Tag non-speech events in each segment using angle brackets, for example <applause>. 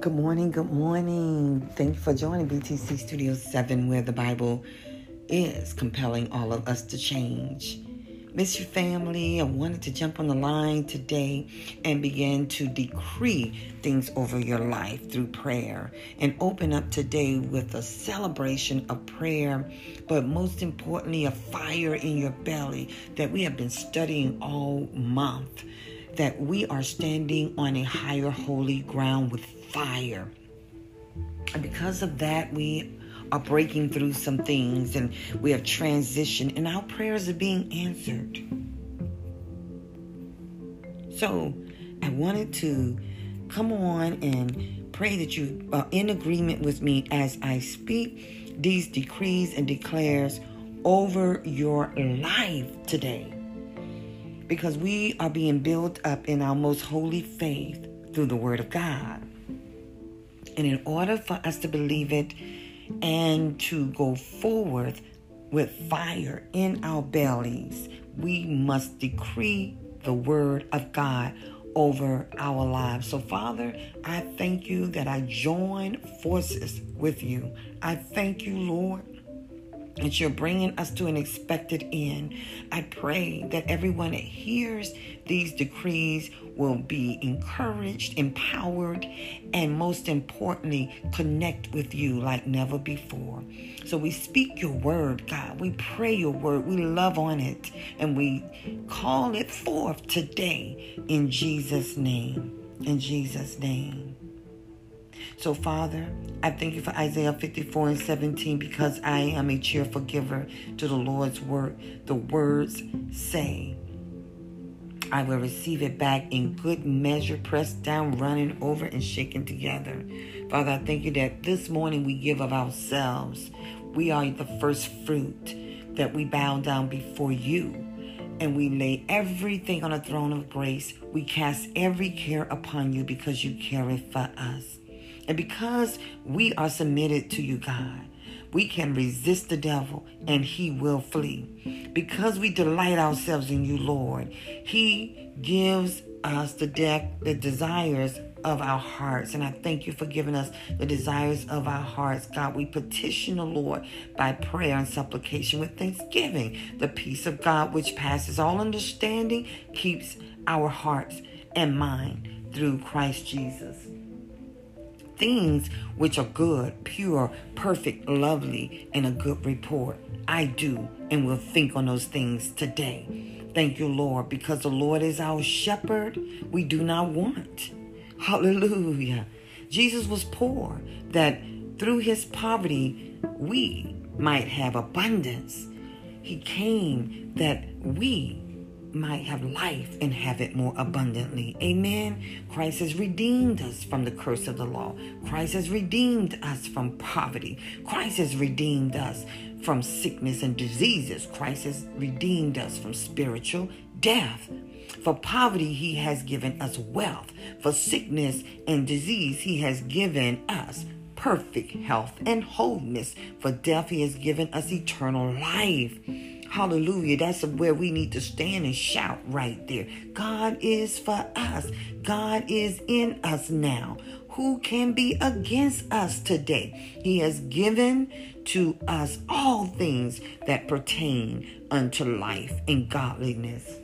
Good morning, good morning. Thank you for joining BTC Studio 7, where the Bible is compelling all of us to change. Miss your family. I wanted to jump on the line today and begin to decree things over your life through prayer and open up today with a celebration of prayer, but most importantly, a fire in your belly that we have been studying all month. That we are standing on a higher holy ground with fire. And because of that, we are breaking through some things and we have transitioned and our prayers are being answered. So I wanted to come on and pray that you are in agreement with me as I speak these decrees and declares over your life today. Because we are being built up in our most holy faith through the Word of God. And in order for us to believe it and to go forward with fire in our bellies, we must decree the Word of God over our lives. So, Father, I thank you that I join forces with you. I thank you, Lord, that you're bringing us to an expected end. I pray that everyone that hears these decrees will be encouraged, empowered, and most importantly, connect with you like never before. So we speak your word, God. We pray your word. We love on it and we call it forth today in Jesus' name. In Jesus' name. So, Father, I thank you for Isaiah 54 and 17 because I am a cheerful giver to the Lord's word. The words say, I will receive it back in good measure, pressed down, running over, and shaken together. Father, I thank you that this morning we give of ourselves. We are the first fruit that we bow down before you and we lay everything on the throne of grace. We cast every care upon you because you care for us. And because we are submitted to you, God, we can resist the devil and he will flee. Because we delight ourselves in you, Lord, he gives us the, de- the desires of our hearts. And I thank you for giving us the desires of our hearts. God, we petition the Lord by prayer and supplication with thanksgiving. The peace of God, which passes all understanding, keeps our hearts and mind through Christ Jesus things which are good, pure, perfect, lovely, and a good report. I do and will think on those things today. Thank you, Lord, because the Lord is our shepherd. We do not want. <laughs> Hallelujah. Jesus was poor, that through his poverty we might have abundance. He came that we might have life and have it more abundantly. Amen. Christ has redeemed us from the curse of the law. Christ has redeemed us from poverty. Christ has redeemed us from sickness and diseases. Christ has redeemed us from spiritual death. For poverty, he has given us wealth. For sickness and disease, he has given us perfect health and wholeness. For death, he has given us eternal life. Hallelujah. That's where we need to stand and shout right there. God is for us. God is in us now. Who can be against us today? He has given to us all things that pertain unto life and godliness.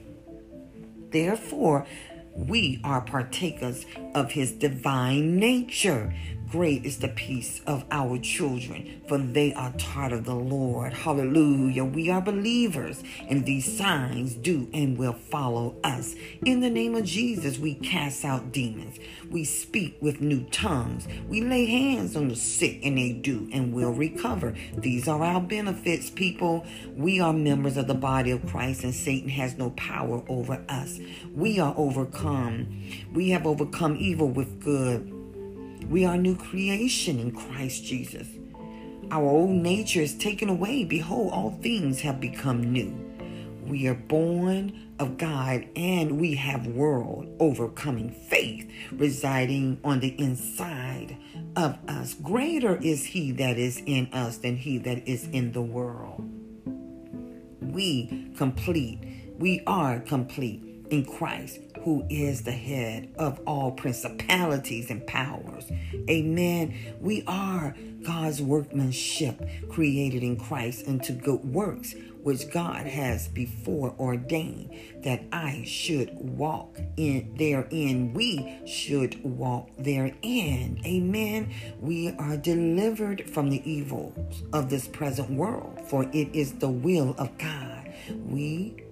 Therefore, we are partakers of his divine nature. Great is the peace of our children, for they are taught of the Lord. Hallelujah. We are believers, and these signs do and will follow us. In the name of Jesus, we cast out demons. We speak with new tongues. We lay hands on the sick, and they do and will recover. These are our benefits, people. We are members of the body of Christ, and Satan has no power over us. We are overcome. We have overcome evil with good. We are new creation in Christ Jesus. Our old nature is taken away. Behold, all things have become new. We are born of God and we have world overcoming faith residing on the inside of us. Greater is he that is in us than he that is in the world. We complete. We are complete in Christ, who is the head of all principalities and powers. Amen. We are God's workmanship, created in Christ unto good works, which God has before ordained that I should walk in therein. We should walk therein. Amen. We are delivered from the evils of this present world, for it is the will of God. We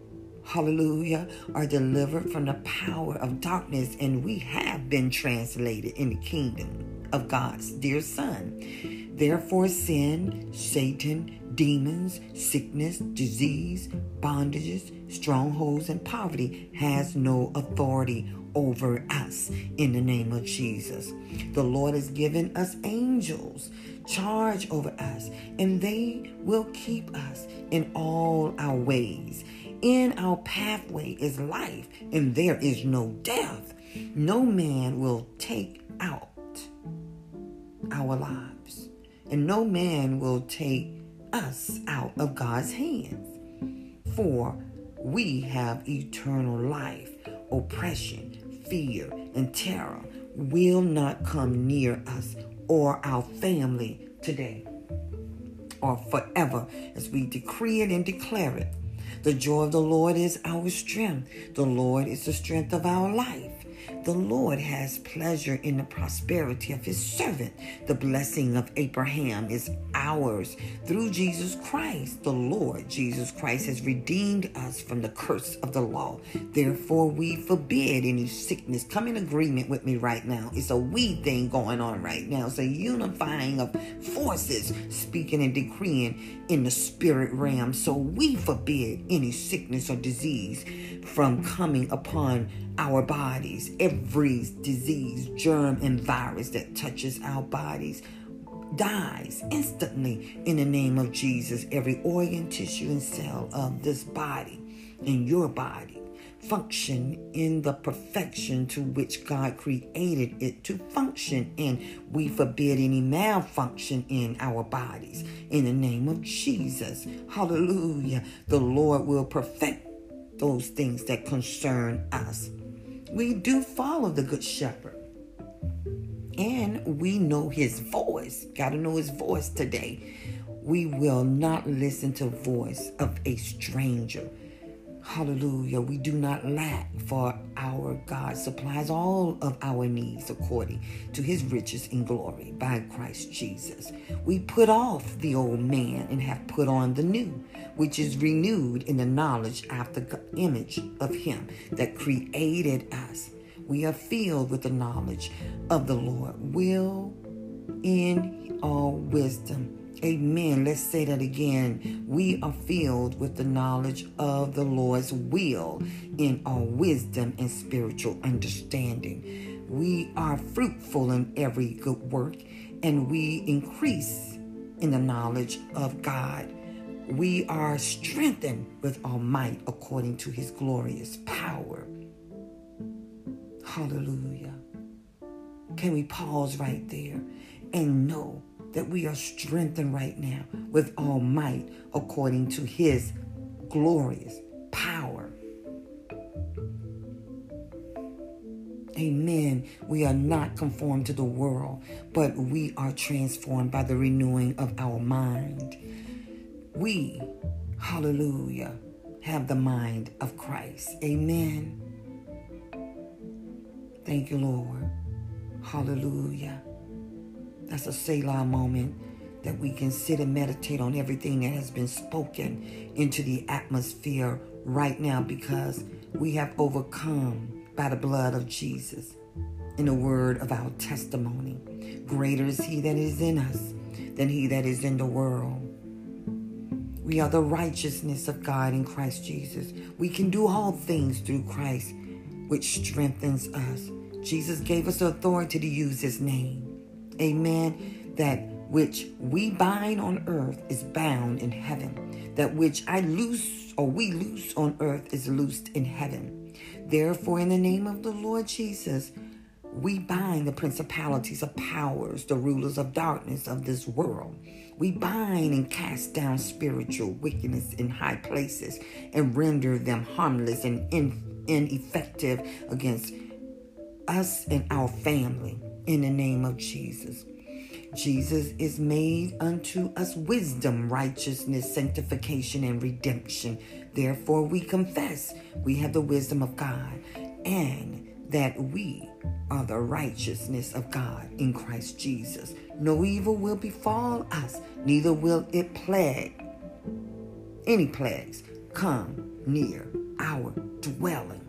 hallelujah, are delivered from the power of darkness, and we have been translated in the kingdom of God's dear Son. Therefore, sin, Satan, demons, sickness, disease, bondages, strongholds, and poverty has no authority over us in the name of Jesus. The Lord has given us angels charge over us, and they will keep us in all our ways. In our pathway is life, and there is no death. No man will take out our lives, and no man will take us out of God's hands. For we have eternal life, oppression, fear, and terror will not come near us or our family today or forever as we decree it and declare it. The joy of the Lord is our strength. The Lord is the strength of our life. The Lord has pleasure in the prosperity of his servant. The blessing of Abraham is ours through Jesus Christ. The Lord Jesus Christ has redeemed us from the curse of the law. Therefore, we forbid any sickness. Come in agreement with me right now. It's a we thing going on right now. It's a unifying of forces speaking and decreeing in the spirit realm. So we forbid any sickness or disease from coming upon our bodies. Every disease, germ, and virus that touches our bodies dies instantly in the name of Jesus. Every organ, tissue, and cell of this body, in your body, function in the perfection to which God created it to function and we forbid any malfunction in our bodies. In the name of Jesus. Hallelujah. The Lord will perfect those things that concern us we do follow the Good Shepherd. And we know his voice. Got to know his voice today. We will not listen to voice of a stranger Hallelujah. We do not lack, for our God supplies all of our needs according to his riches in glory by Christ Jesus. We put off the old man and have put on the new, which is renewed in the knowledge after the image of him that created us. We are filled with the knowledge of the Lord, will in all wisdom Amen. Let's say that again. We are filled with the knowledge of the Lord's will in all wisdom and spiritual understanding. We are fruitful in every good work and we increase in the knowledge of God. We are strengthened with all might according to his glorious power. Hallelujah. Can we pause right there and know that we are strengthened right now with all might according to his glorious power. Amen. We are not conformed to the world, but we are transformed by the renewing of our mind. We, hallelujah, have the mind of Christ. Amen. Thank you, Lord. Hallelujah. That's a Selah moment that we can sit and meditate on everything that has been spoken into the atmosphere right now because we have overcome by the blood of Jesus in the word of our testimony. Greater is he that is in us than he that is in the world. We are the righteousness of God in Christ Jesus. We can do all things through Christ, which strengthens us. Jesus gave us authority to use his name. Amen. That which we bind on earth is bound in heaven. That which I loose or we loose on earth is loosed in heaven. Therefore, in the name of the Lord Jesus, we bind the principalities of powers, the rulers of darkness of this world. We bind and cast down spiritual wickedness in high places and render them harmless and ineffective against us and our family in the name of Jesus. Jesus is made unto us wisdom, righteousness, sanctification, and redemption. Therefore, we confess we have the wisdom of God and that we are the righteousness of God in Christ Jesus. No evil will befall us, neither will it plague, any plagues, come near our dwelling.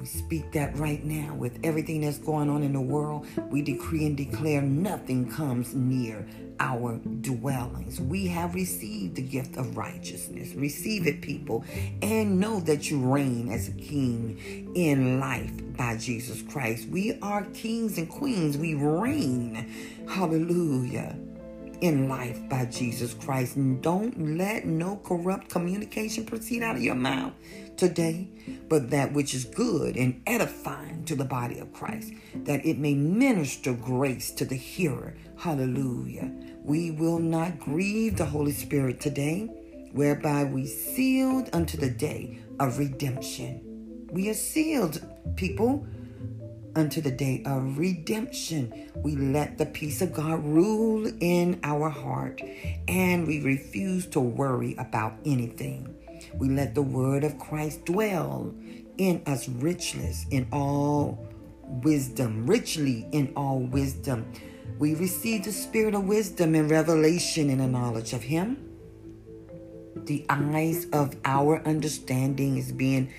We speak that right now with everything that's going on in the world. We decree and declare nothing comes near our dwellings. We have received the gift of righteousness. Receive it, people, and know that you reign as a king in life by Jesus Christ. We are kings and queens. We reign. Hallelujah in life by Jesus Christ. And don't let no corrupt communication proceed out of your mouth today, but that which is good and edifying to the body of Christ, that it may minister grace to the hearer. Hallelujah. We will not grieve the Holy Spirit today, whereby we sealed unto the day of redemption. We are sealed, people unto the day of redemption. We let the peace of God rule in our heart and we refuse to worry about anything. We let the word of Christ dwell in us richly in all wisdom, richly in all wisdom. We receive the spirit of wisdom and revelation in the knowledge of Him. The eyes of our understanding is being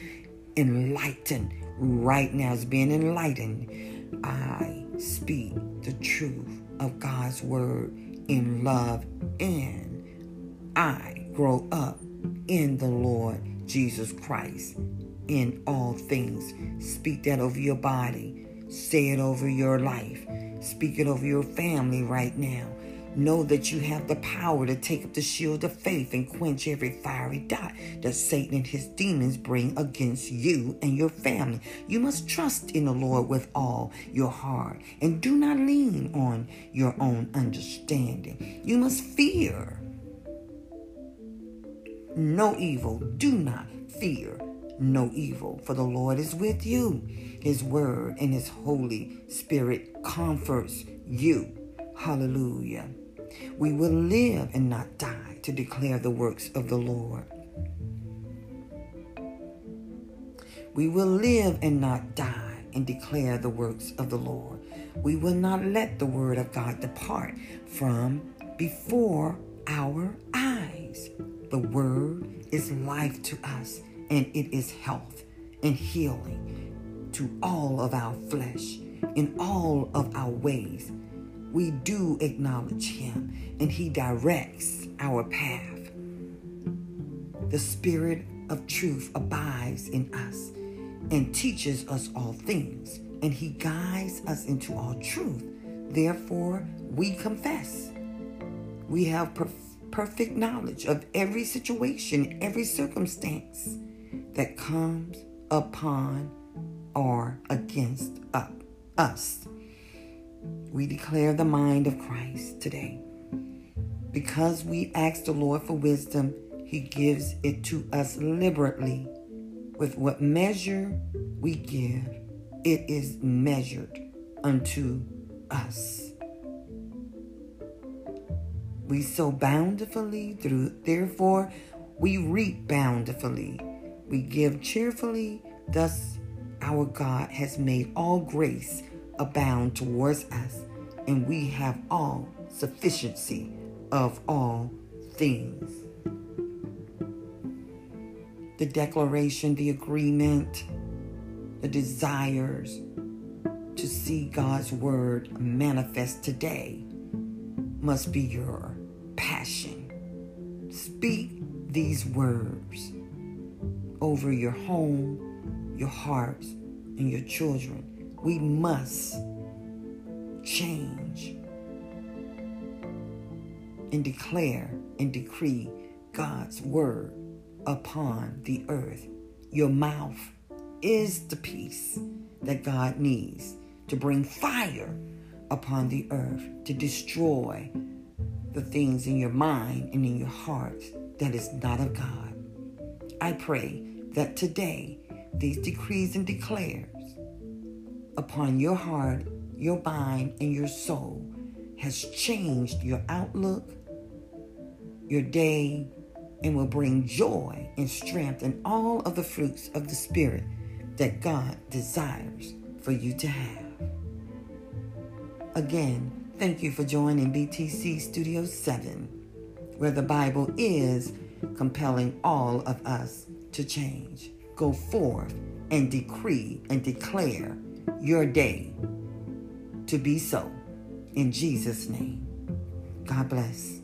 enlightened right now is being enlightened, I speak the truth of God's word in love and I grow up in the Lord Jesus Christ in all things. Speak that over your body. Say it over your life. Speak it over your family right now. Know that you have the power to take up the shield of faith and quench every fiery dot that Satan and his demons bring against you and your family. You must trust in the Lord with all your heart and do not lean on your own understanding. You must fear no evil. Do not fear no evil, for the Lord is with you. His word and his Holy Spirit comforts you. Hallelujah. We will live and not die to declare the works of the Lord. We will live and not die and declare the works of the Lord. We will not let the word of God depart from before our eyes. The word is life to us, and it is health and healing to all of our flesh in all of our ways we do acknowledge Him and He directs our path. The Spirit of truth abides in us and teaches us all things, and He guides us into all truth. Therefore, we confess. We have perf- perfect knowledge of every situation, every circumstance that comes upon or against uh, us. We declare the mind of Christ today. Because we ask the Lord for wisdom, He gives it to us liberally. With what measure we give, it is measured unto us. We sow bountifully through, therefore, we reap bountifully. We give cheerfully, thus, our God has made all grace abound towards us, and we have all sufficiency of all things. The declaration, the agreement, the desires to see God's word manifest today must be your passion. Speak these words over your home, your hearts, and your children we must change and declare and decree God's word upon the earth. Your mouth is the peace that God needs to bring fire upon the earth to destroy the things in your mind and in your heart that is not of God. I pray that today these decrees and declares upon your heart, your mind, and your soul has changed your outlook, your day, and will bring joy and strength and all of the fruits of the Spirit that God desires for you to have. Again, thank you for joining BTC Studio 7, where the Bible is compelling all of us to change. Go forth and decree and declare your day to be so. In Jesus' name. God bless.